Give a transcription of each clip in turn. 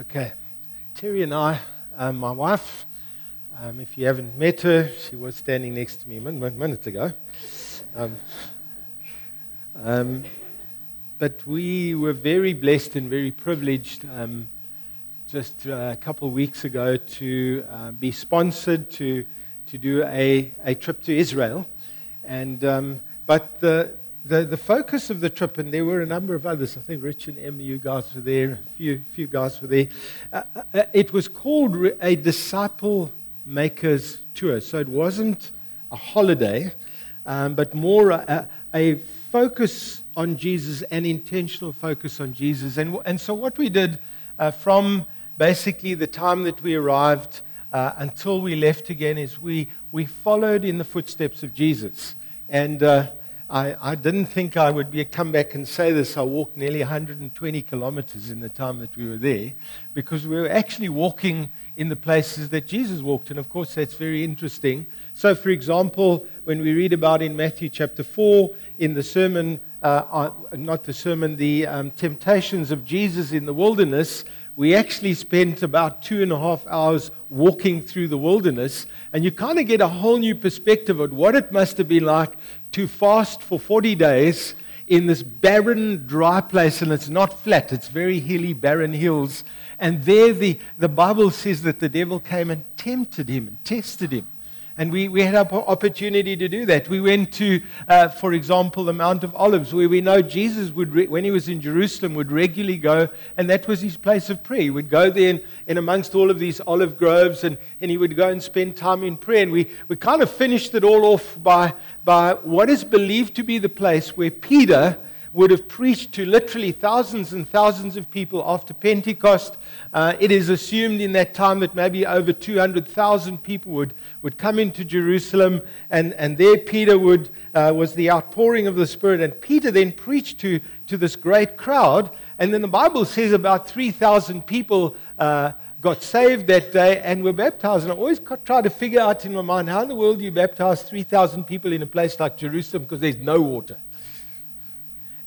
Okay. Terry and I, um, my wife, um, if you haven't met her, she was standing next to me a min- minute ago. Um, um, but we were very blessed and very privileged um, just uh, a couple of weeks ago to uh, be sponsored to, to do a, a trip to Israel. And, um, but the, the, the focus of the trip, and there were a number of others, I think Rich and Em, you guys were there, a few, few guys were there. Uh, uh, it was called a disciple makers tour. So it wasn't a holiday, um, but more a, a, focus on Jesus, an intentional focus on Jesus. And, and so what we did uh, from basically the time that we arrived uh, until we left again is we, we followed in the footsteps of Jesus. And uh, I, I didn't think I would be, come back and say this. I walked nearly 120 kilometers in the time that we were there because we were actually walking in the places that Jesus walked. And of course, that's very interesting. So, for example, when we read about in Matthew chapter 4, in the sermon, uh, uh, not the sermon, the um, temptations of Jesus in the wilderness, we actually spent about two and a half hours walking through the wilderness, and you kind of get a whole new perspective of what it must have been like to fast for 40 days in this barren, dry place, and it's not flat, it's very hilly, barren hills. And there, the, the Bible says that the devil came and tempted him and tested him. And we, we had an opportunity to do that. We went to, uh, for example, the Mount of Olives, where we know Jesus would, re- when he was in Jerusalem, would regularly go, and that was his place of prayer. He would go there and, in amongst all of these olive groves, and, and he would go and spend time in prayer. And we, we kind of finished it all off by, by what is believed to be the place where Peter would have preached to literally thousands and thousands of people after Pentecost. Uh, it is assumed in that time that maybe over 200,000 people would, would come into Jerusalem, and, and there Peter would, uh, was the outpouring of the Spirit. And Peter then preached to, to this great crowd, and then the Bible says about 3,000 people. Uh, got saved that day and were baptized. And I always try to figure out in my mind how in the world do you baptize 3,000 people in a place like Jerusalem because there's no water.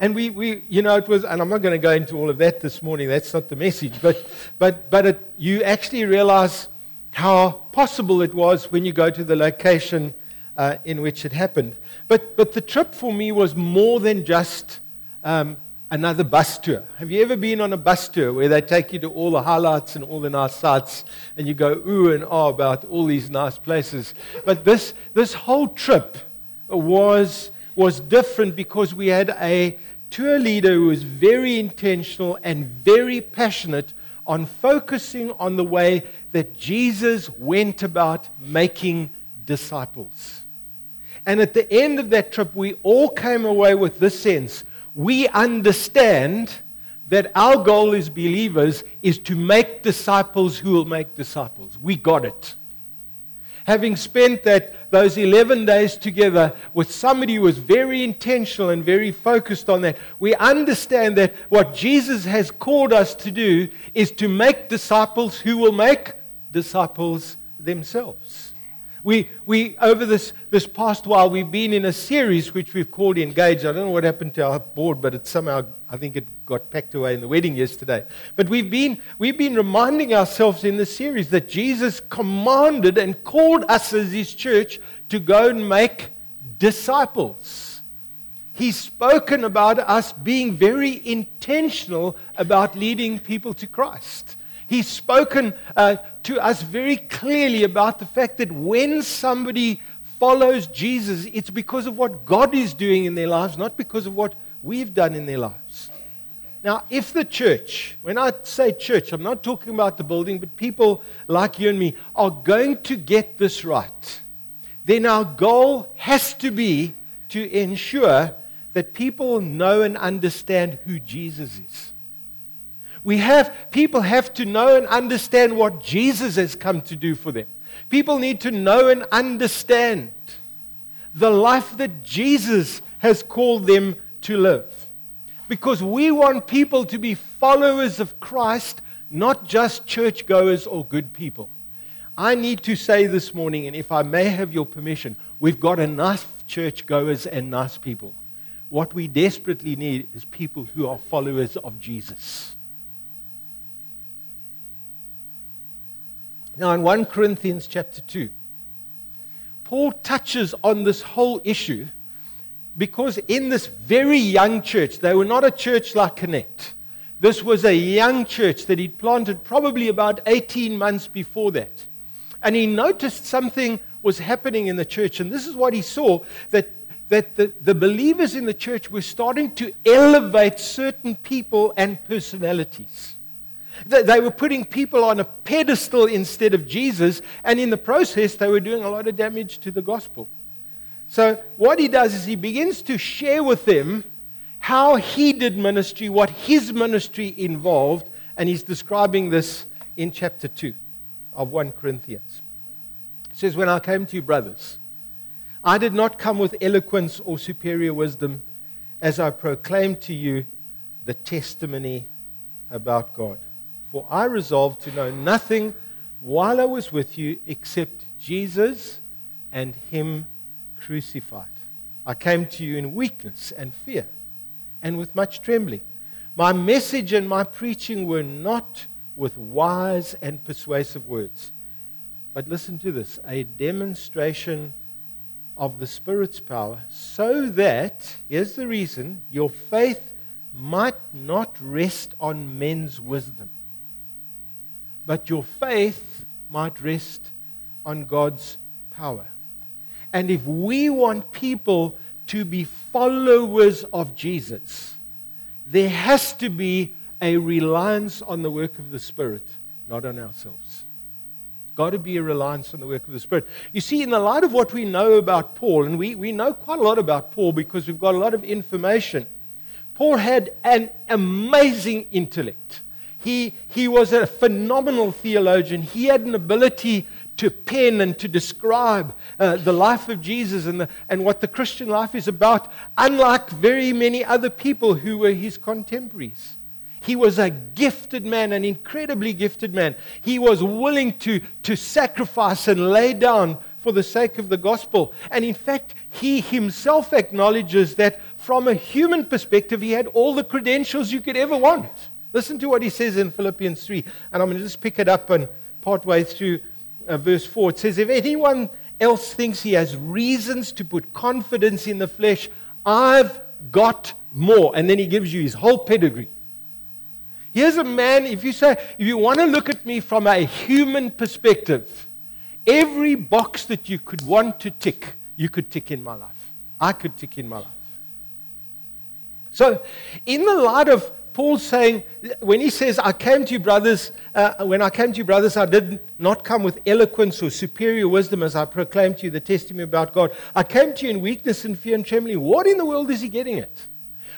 And we, we, you know, it was, and I'm not going to go into all of that this morning, that's not the message, but, but, but it, you actually realize how possible it was when you go to the location uh, in which it happened. But, but the trip for me was more than just um, another bus tour. Have you ever been on a bus tour where they take you to all the highlights and all the nice sights and you go ooh and ah about all these nice places? But this, this whole trip was, was different because we had a, tour leader who was very intentional and very passionate on focusing on the way that Jesus went about making disciples. And at the end of that trip, we all came away with this sense we understand that our goal as believers is to make disciples who will make disciples. We got it having spent that, those 11 days together with somebody who was very intentional and very focused on that, we understand that what Jesus has called us to do is to make disciples who will make disciples themselves. We, we, over this, this past while, we've been in a series which we've called Engage. I don't know what happened to our board, but it's somehow, I think it got packed away in the wedding yesterday. But we've been, we've been reminding ourselves in this series that Jesus commanded and called us as his church to go and make disciples. He's spoken about us being very intentional about leading people to Christ. He's spoken uh, to us very clearly about the fact that when somebody follows Jesus, it's because of what God is doing in their lives, not because of what we've done in their lives. Now, if the church, when I say church, I'm not talking about the building, but people like you and me are going to get this right, then our goal has to be to ensure that people know and understand who Jesus is. We have, people have to know and understand what Jesus has come to do for them. People need to know and understand the life that Jesus has called them to live. Because we want people to be followers of Christ, not just churchgoers or good people. I need to say this morning, and if I may have your permission, we've got enough churchgoers and nice people. What we desperately need is people who are followers of Jesus. Now, in 1 Corinthians chapter 2, Paul touches on this whole issue because in this very young church, they were not a church like Connect. This was a young church that he'd planted probably about 18 months before that. And he noticed something was happening in the church. And this is what he saw that, that the, the believers in the church were starting to elevate certain people and personalities. They, they were putting people on a pedestal instead of Jesus. And in the process, they were doing a lot of damage to the gospel. So, what he does is he begins to share with them how he did ministry, what his ministry involved, and he's describing this in chapter 2 of 1 Corinthians. He says, When I came to you, brothers, I did not come with eloquence or superior wisdom as I proclaimed to you the testimony about God. For I resolved to know nothing while I was with you except Jesus and Him crucified. I came to you in weakness and fear and with much trembling. My message and my preaching were not with wise and persuasive words, but listen to this a demonstration of the Spirit's power, so that, here's the reason, your faith might not rest on men's wisdom, but your faith might rest on God's power. And if we want people to be followers of Jesus, there has to be a reliance on the work of the Spirit, not on ourselves. It's got to be a reliance on the work of the Spirit. You see, in the light of what we know about Paul, and we, we know quite a lot about Paul because we've got a lot of information, Paul had an amazing intellect. He, he was a phenomenal theologian. He had an ability to pen and to describe uh, the life of Jesus and, the, and what the Christian life is about, unlike very many other people who were his contemporaries. He was a gifted man, an incredibly gifted man. He was willing to, to sacrifice and lay down for the sake of the gospel. And in fact, he himself acknowledges that from a human perspective, he had all the credentials you could ever want. Listen to what he says in Philippians 3. And I'm going to just pick it up and partway through uh, verse 4. It says, If anyone else thinks he has reasons to put confidence in the flesh, I've got more. And then he gives you his whole pedigree. Here's a man, if you say, if you want to look at me from a human perspective, every box that you could want to tick, you could tick in my life. I could tick in my life. So, in the light of Paul saying, when he says, I came to you, brothers, uh, when I came to you, brothers, I did not come with eloquence or superior wisdom as I proclaimed to you the testimony about God. I came to you in weakness and fear and trembling. What in the world is he getting at?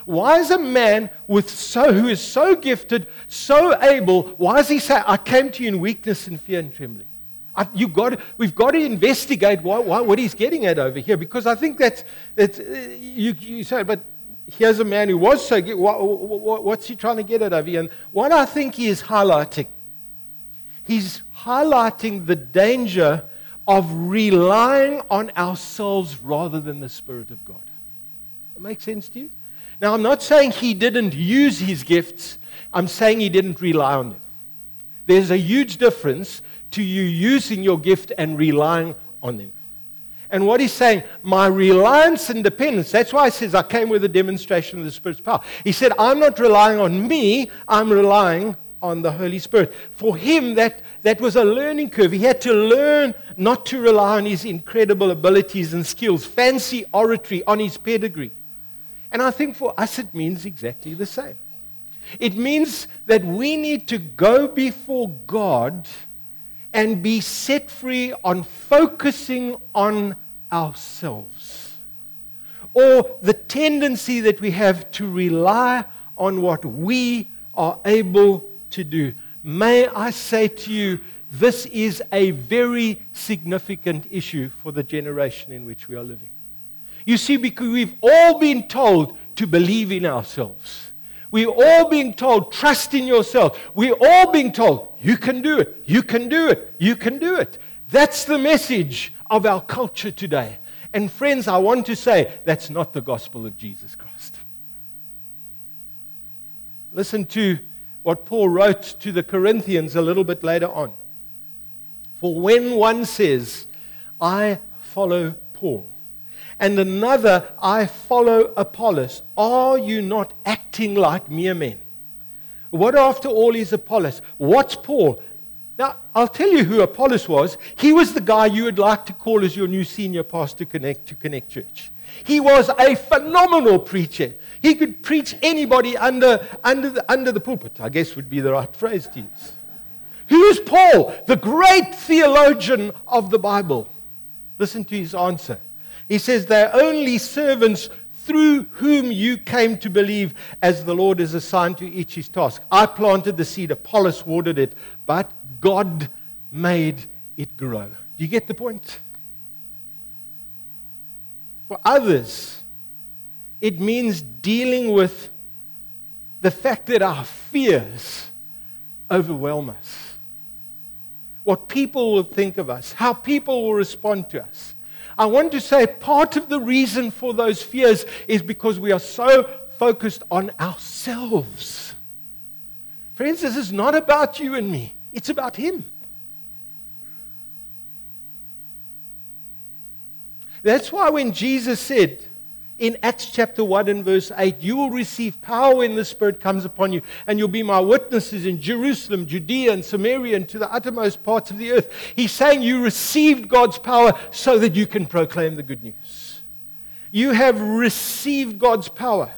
Why is a man with so, who is so gifted, so able, why does he say, I came to you in weakness and fear and trembling? I, you got we've got to investigate why, why, what he's getting at over here because I think that's, that's uh, you, you say, but here's a man who was so good. What, what, what's he trying to get at over here? And what I think he is highlighting, he's highlighting the danger of relying on ourselves rather than the Spirit of God. That makes sense to you? Now, I'm not saying he didn't use his gifts, I'm saying he didn't rely on them. There's a huge difference to you using your gift and relying on them. And what he's saying, my reliance and dependence, that's why he says, I came with a demonstration of the Spirit's power. He said, I'm not relying on me, I'm relying on the Holy Spirit. For him, that, that was a learning curve. He had to learn not to rely on his incredible abilities and skills, fancy oratory, on his pedigree. And I think for us it means exactly the same. It means that we need to go before God and be set free on focusing on ourselves. Or the tendency that we have to rely on what we are able to do. May I say to you, this is a very significant issue for the generation in which we are living. You see, because we've all been told to believe in ourselves. We're all being told, trust in yourself. We're all being told, you can do it, you can do it, you can do it. That's the message of our culture today. And friends, I want to say that's not the gospel of Jesus Christ. Listen to what Paul wrote to the Corinthians a little bit later on. For when one says, I follow Paul, and another, I follow Apollos, are you not acting like mere men? What, after all, is Apollos? What's Paul? Now, I'll tell you who Apollos was. He was the guy you would like to call as your new senior pastor connect, to Connect Church. He was a phenomenal preacher. He could preach anybody under, under, the, under the pulpit, I guess would be the right phrase to use. Who is Paul, the great theologian of the Bible? Listen to his answer. He says, They're only servants through whom you came to believe, as the Lord is assigned to each his task. I planted the seed, Apollos watered it, but God made it grow. Do you get the point? For others, it means dealing with the fact that our fears overwhelm us. What people will think of us, how people will respond to us. I want to say part of the reason for those fears is because we are so focused on ourselves. Friends, this is not about you and me, it's about Him. That's why when Jesus said in Acts chapter 1 and verse 8, you will receive power when the Spirit comes upon you, and you'll be my witnesses in Jerusalem, Judea, and Samaria, and to the uttermost parts of the earth. He's saying you received God's power so that you can proclaim the good news. You have received God's power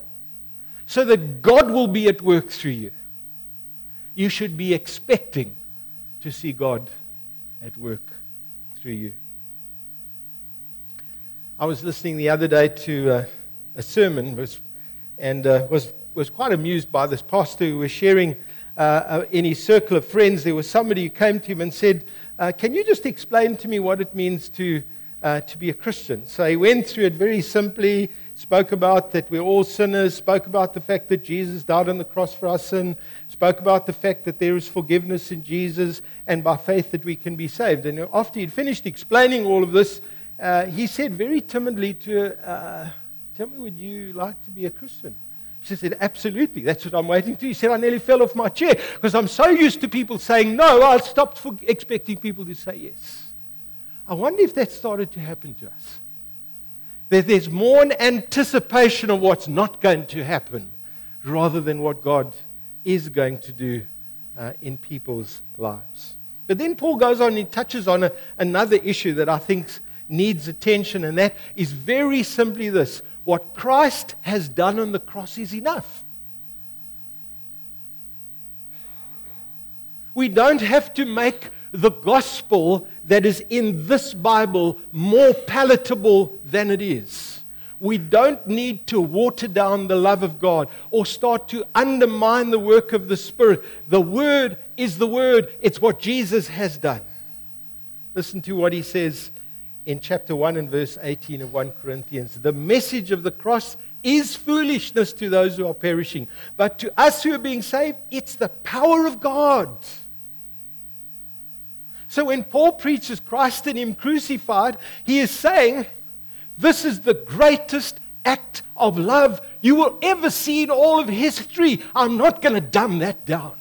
so that God will be at work through you. You should be expecting to see God at work through you. I was listening the other day to uh, a sermon was, and uh, was, was quite amused by this pastor who was sharing uh, uh in his circle of friends. There was somebody who came to him and said, uh, Can you just explain to me what it means to, uh, to be a Christian? So he went through it very simply, spoke about that we're all sinners, spoke about the fact that Jesus died on the cross for our sin, spoke about the fact that there is forgiveness in Jesus, and by faith that we can be saved. And after he'd finished explaining all of this, uh, he said very timidly to her, uh, Tell me, would you like to be a Christian? She said, Absolutely. That's what I'm waiting to. He said, I nearly fell off my chair because I'm so used to people saying no, I stopped for expecting people to say yes. I wonder if that started to happen to us. That there's more an anticipation of what's not going to happen rather than what God is going to do uh, in people's lives. But then Paul goes on and he touches on a, another issue that I think needs attention, and that is very simply this what Christ has done on the cross is enough. We don't have to make the gospel that is in this Bible more palatable than it is. We don't need to water down the love of God or start to undermine the work of the Spirit. The Word is the Word, it's what Jesus has done. Listen to what he says in chapter 1 and verse 18 of 1 Corinthians. The message of the cross is foolishness to those who are perishing, but to us who are being saved, it's the power of God. So when Paul preaches Christ and Him crucified, he is saying, This is the greatest act of love you will ever see in all of history. I'm not going to dumb that down.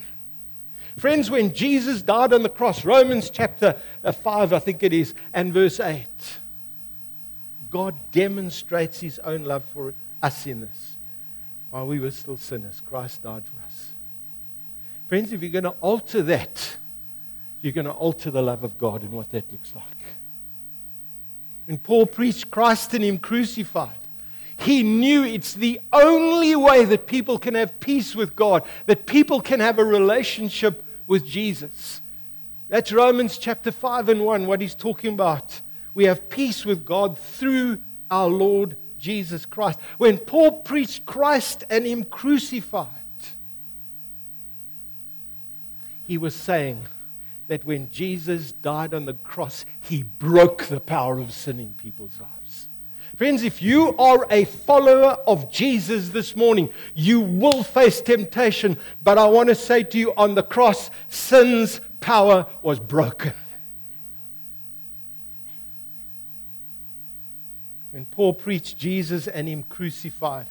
Friends, when Jesus died on the cross, Romans chapter uh, 5, I think it is, and verse 8, God demonstrates his own love for us in this. While we were still sinners, Christ died for us. Friends, if you're going to alter that, you're going to alter the love of God and what that looks like. When Paul preached Christ and Him crucified, he knew it's the only way that people can have peace with God, that people can have a relationship with Jesus. That's Romans chapter 5 and 1, what he's talking about. We have peace with God through our Lord Jesus Christ. When Paul preached Christ and Him crucified, he was saying that when Jesus died on the cross, He broke the power of sin in people's lives. Friends, if you are a follower of Jesus this morning, you will face temptation. But I want to say to you on the cross, sin's power was broken. When Paul preached Jesus and Him crucified,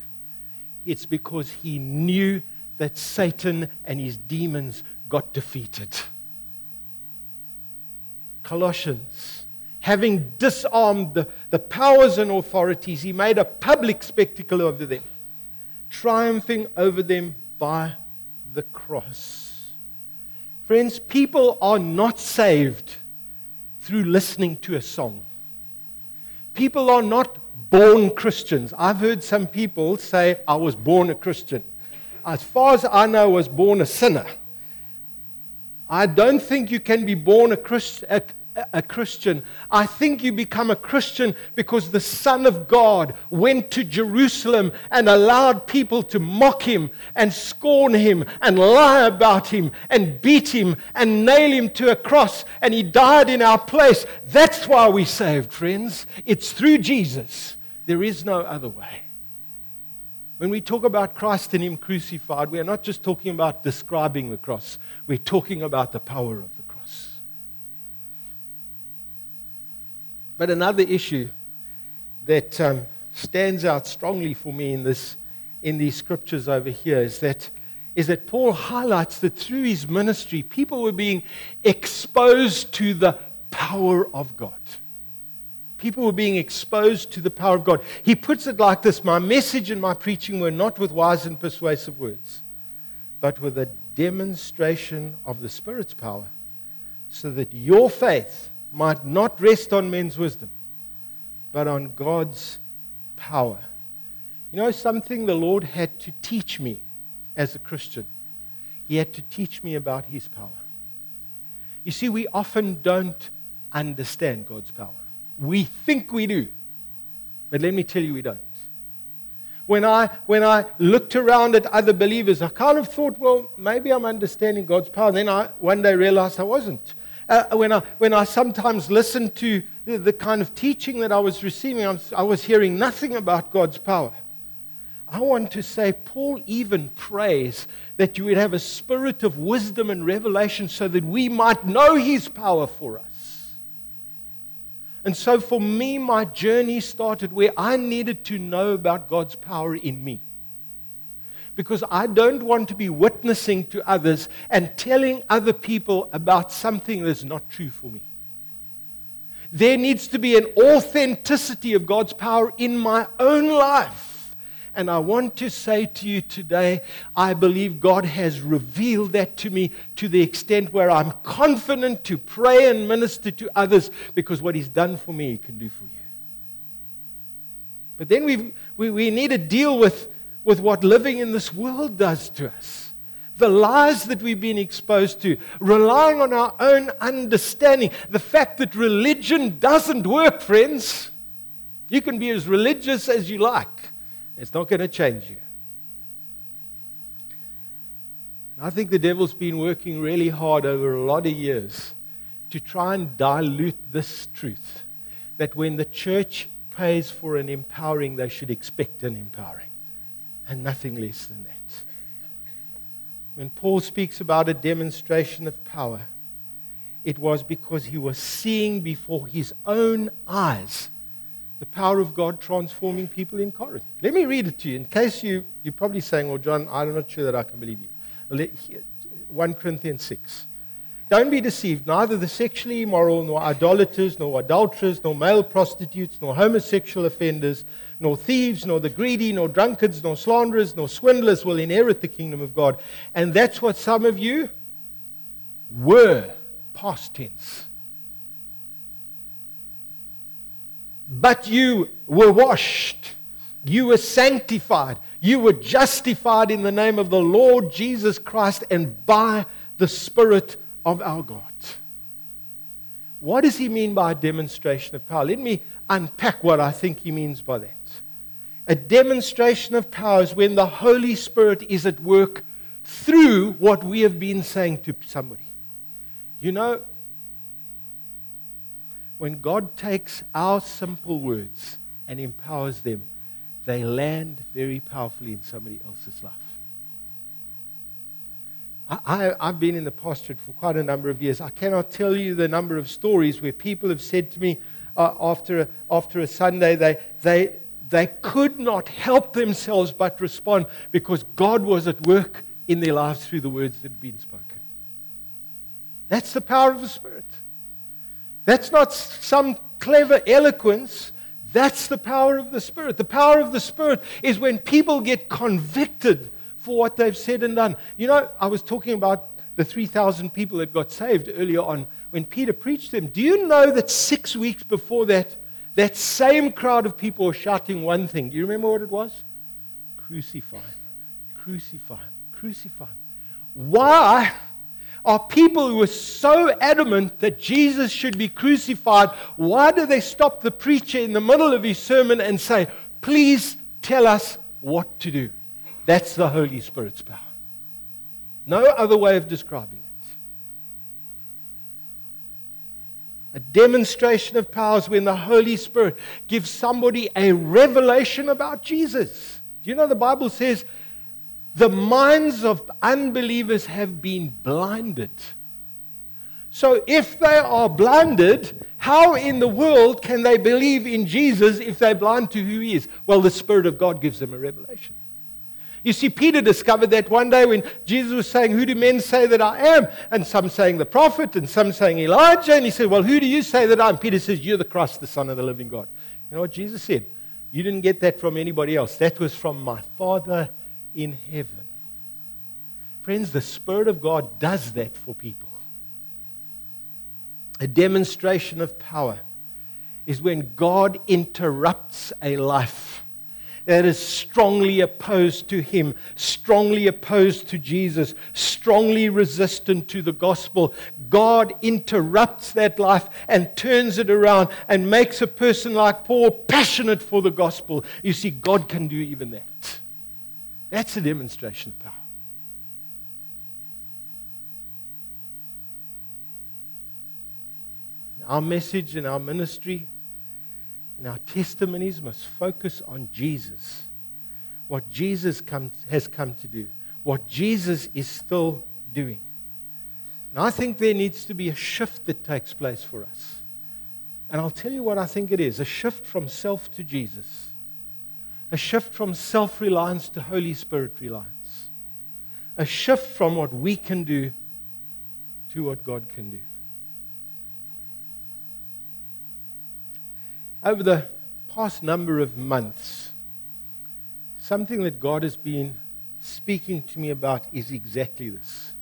it's because he knew that Satan and his demons got defeated. Colossians, having disarmed the, the powers and authorities, he made a public spectacle of them, triumphing over them by the cross. Friends, people are not saved through listening to a song. People are not born Christians. I've heard some people say, I was born a Christian. As far as I know, I was born a sinner. I don't think you can be born a, Christ, a, a Christian. I think you become a Christian because the Son of God went to Jerusalem and allowed people to mock him and scorn him and lie about him and beat him and nail him to a cross. And he died in our place. That's why we saved, friends. It's through Jesus. There is no other way. When we talk about Christ and Him crucified, we are not just talking about describing the cross, we're talking about the power of the cross. But another issue that um, stands out strongly for me in, this, in these scriptures over here is that, is that Paul highlights that through his ministry, people were being exposed to the power of God. People were being exposed to the power of God. He puts it like this My message and my preaching were not with wise and persuasive words, but with a demonstration of the Spirit's power, so that your faith might not rest on men's wisdom, but on God's power. You know, something the Lord had to teach me as a Christian. He had to teach me about His power. You see, we often don't understand God's power. We think we do. But let me tell you, we don't. When I, when I looked around at other believers, I kind of thought, well, maybe I'm understanding God's power. Then I one day realized I wasn't. Uh, when, I, when I sometimes listened to the, the kind of teaching that I was receiving, I was, I was hearing nothing about God's power. I want to say, Paul even prays that you would have a spirit of wisdom and revelation so that we might know his power for us. And so for me, my journey started where I needed to know about God's power in me. Because I don't want to be witnessing to others and telling other people about something that's not true for me. There needs to be an authenticity of God's power in my own life and I want to say to you today, I believe God has revealed that to me to the extent where I'm confident to pray and minister to others because what He's done for me, He can do for you. But then we we, we need to deal with, with what living in this world does to us. The lies that we've been exposed to, relying on our own understanding, the fact that religion doesn't work, friends. You can be as religious as you like. It's not going to change you. I think the devil's been working really hard over a lot of years to try and dilute this truth that when the church pays for an empowering, they should expect an empowering, and nothing less than that. When Paul speaks about a demonstration of power, it was because he was seeing before his own eyes the power of God transforming people in Corinth. Let me read it to you in case you, you're probably saying, Well, John, I'm not sure that I can believe you. 1 Corinthians 6. Don't be deceived. Neither the sexually immoral, nor idolaters, nor adulterers, nor male prostitutes, nor homosexual offenders, nor thieves, nor the greedy, nor drunkards, nor slanderers, nor swindlers will inherit the kingdom of God. And that's what some of you were, past tense. But you were washed, you were sanctified, you were justified in the name of the Lord Jesus Christ and by the Spirit of our God. What does he mean by a demonstration of power? Let me unpack what I think he means by that. A demonstration of power is when the Holy Spirit is at work through what we have been saying to somebody. You know, when God takes our simple words and empowers them, they land very powerfully in somebody else's life. I, have been in the pastorate for quite a number of years. I cannot tell you the number of stories where people have said to me uh, after, a, after a Sunday, they, they, they could not help themselves but respond because God was at work in their lives through the words that had been spoken. That's the power of the Spirit. That's not some clever eloquence. That's the power of the Spirit. The power of the Spirit is when people get convicted for what they've said and done. You know, I was talking about the 3,000 people that got saved earlier on when Peter preached them. Do you know that six weeks before that, that same crowd of people were shouting one thing? Do you remember what it was? Crucify crucify crucify. Why are people who are so adamant that Jesus should be crucified? Why do they stop the preacher in the middle of his sermon and say, Please tell us what to do? That's the Holy Spirit's power. No other way of describing it. A demonstration of powers when the Holy Spirit gives somebody a revelation about Jesus. Do you know the Bible says the minds of unbelievers have been blinded? So if they are blinded, how in the world can they believe in Jesus if they're blind to who he is? Well, the Spirit of God gives them a revelation. You see, Peter discovered that one day when Jesus was saying, Who do men say that I am? And some saying the prophet, and some saying Elijah. And he said, Well, who do you say that I am? Peter says, You're the Christ, the Son of the living God. You know what Jesus said? You didn't get that from anybody else. That was from my Father in heaven. Friends, the Spirit of God does that for people. A demonstration of power is when God interrupts a life that is strongly opposed to him, strongly opposed to Jesus, strongly resistant to the gospel. God interrupts that life and turns it around and makes a person like Paul passionate for the gospel. You see, God can do even that. That's a demonstration of power. Our message and our ministry and our testimonies must focus on Jesus, what Jesus has come to do, what Jesus is still doing. And I think there needs to be a shift that takes place for us. And I'll tell you what I think it is a shift from self to Jesus, a shift from self reliance to Holy Spirit reliance, a shift from what we can do to what God can do. Over the past number of months, something that God has been speaking to me about is exactly this.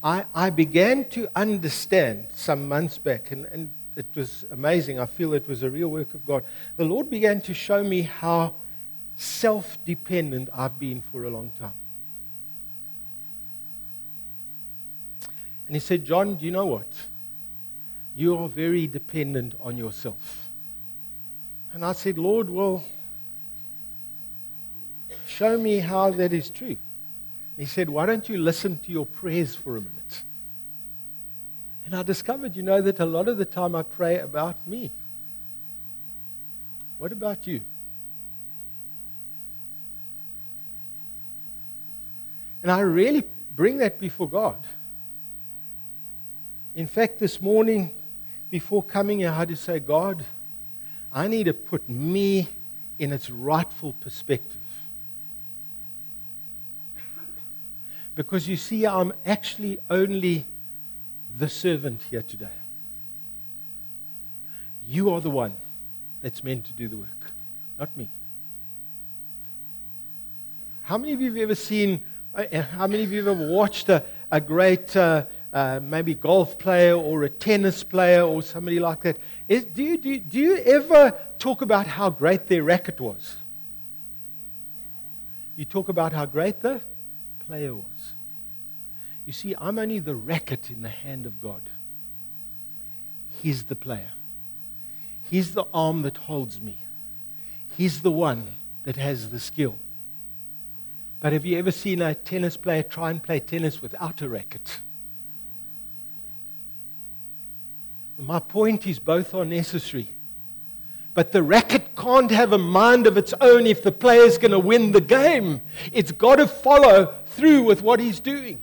I, I began to understand some months back, and, and it was amazing. I feel it was a real work of God. The Lord began to show me how self dependent I've been for a long time. And He said, John, do you know what? You are very dependent on yourself. And I said, Lord, well, show me how that is true. He said, Why don't you listen to your prayers for a minute? And I discovered, you know, that a lot of the time I pray about me. What about you? And I really bring that before God. In fact, this morning, before coming here, I had to say, God, I need to put me in its rightful perspective. Because you see, I'm actually only the servant here today. You are the one that's meant to do the work, not me. How many of you have ever seen, uh, how many of you have ever watched a, a great uh, uh, maybe golf player or a tennis player or somebody like that? Is, do, you, do, you, do you ever talk about how great their racket was? You talk about how great the player was. You see, I'm only the racket in the hand of God. He's the player. He's the arm that holds me. He's the one that has the skill. But have you ever seen a tennis player try and play tennis without a racket? My point is, both are necessary. But the racket can't have a mind of its own if the player's going to win the game. It's got to follow through with what he's doing.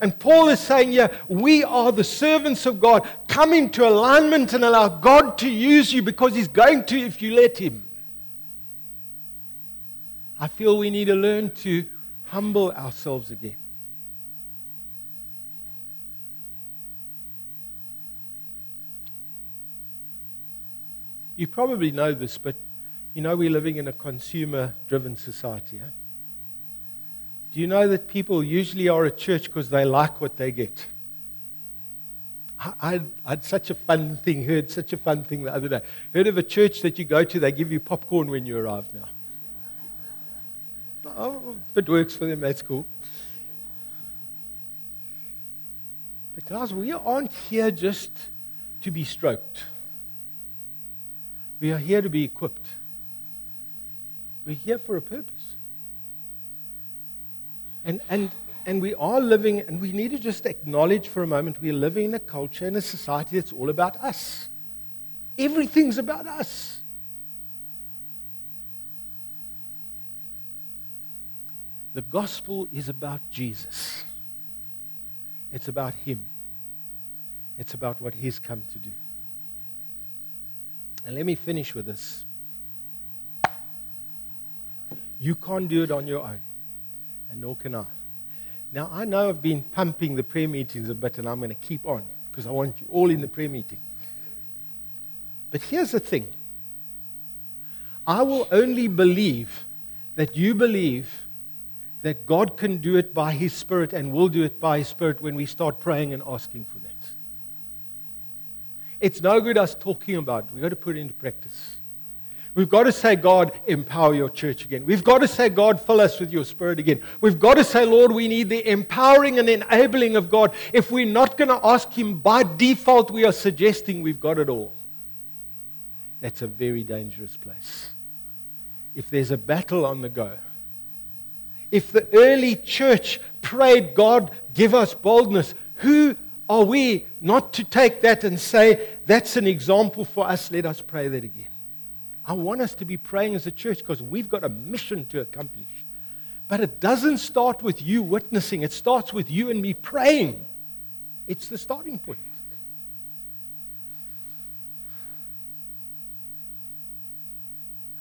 And Paul is saying here, we are the servants of God. Come into alignment and allow God to use you because he's going to if you let him. I feel we need to learn to humble ourselves again. You probably know this, but you know we're living in a consumer driven society. Eh? Do you know that people usually are at church because they like what they get? I, I, had such a fun thing, heard such a fun thing the other day. Heard of a church that you go to, they give you popcorn when you arrive now. Oh, if it works for them, that's cool. But guys, we aren't here just to be stroked. We are here to be equipped. We're here for a purpose. And, and, and we are living, and we need to just acknowledge for a moment, we're living in a culture and a society that's all about us. Everything's about us. The gospel is about Jesus. It's about Him. It's about what He's come to do. And let me finish with this. You can't do it on your own, and nor can I. Now, I know I've been pumping the prayer meetings a bit, and I'm going to keep on because I want you all in the prayer meeting. But here's the thing I will only believe that you believe that God can do it by His Spirit and will do it by His Spirit when we start praying and asking for that. It's no good us talking about it. We've got to put it into practice. We've got to say, God, empower your church again. We've got to say, God, fill us with your spirit again. We've got to say, Lord, we need the empowering and enabling of God. If we're not going to ask Him by default, we are suggesting we've got it all. That's a very dangerous place. If there's a battle on the go, if the early church prayed, God, give us boldness, who are we not to take that and say, that's an example for us? Let us pray that again. I want us to be praying as a church because we've got a mission to accomplish. But it doesn't start with you witnessing, it starts with you and me praying. It's the starting point.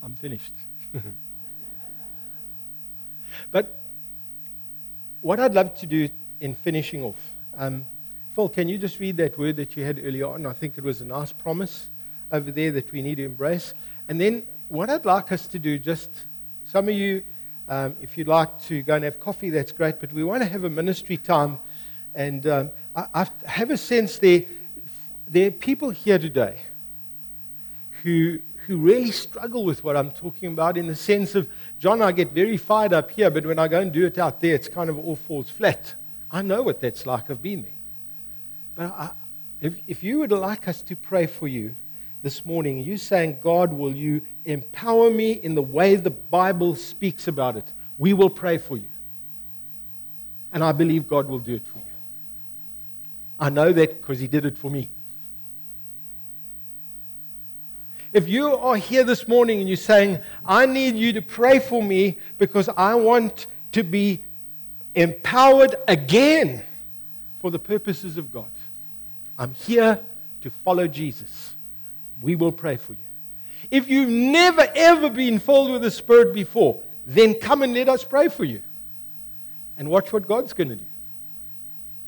I'm finished. but what I'd love to do in finishing off, um, Phil, can you just read that word that you had earlier on? I think it was a nice promise over there that we need to embrace. And then what I'd like us to do, just some of you, um, if you'd like to go and have coffee, that's great. But we want to have a ministry time. And um, I, I have a sense there, there are people here today who, who really struggle with what I'm talking about in the sense of, John, I get very fired up here, but when I go and do it out there, it's kind of all falls flat. I know what that's like. I've been there. But I, if, if you would like us to pray for you this morning, you saying, God, will you empower me in the way the Bible speaks about it? We will pray for you. And I believe God will do it for you. I know that because He did it for me. If you are here this morning and you're saying, I need you to pray for me because I want to be empowered again for the purposes of God, I'm here to follow Jesus. We will pray for you. If you've never, ever been filled with the Spirit before, then come and let us pray for you. And watch what God's going to do.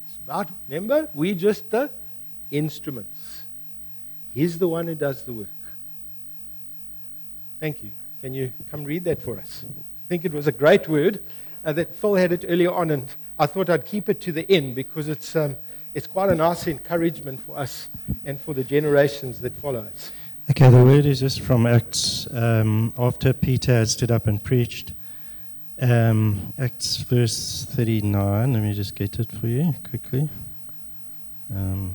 It's about, remember, we're just the instruments. He's the one who does the work. Thank you. Can you come read that for us? I think it was a great word uh, that Phil had it earlier on, and I thought I'd keep it to the end because it's. Um, it's quite a nice encouragement for us and for the generations that follow us. Okay, the word is just from Acts um, after Peter had stood up and preached. Um, Acts verse 39. Let me just get it for you quickly. Um,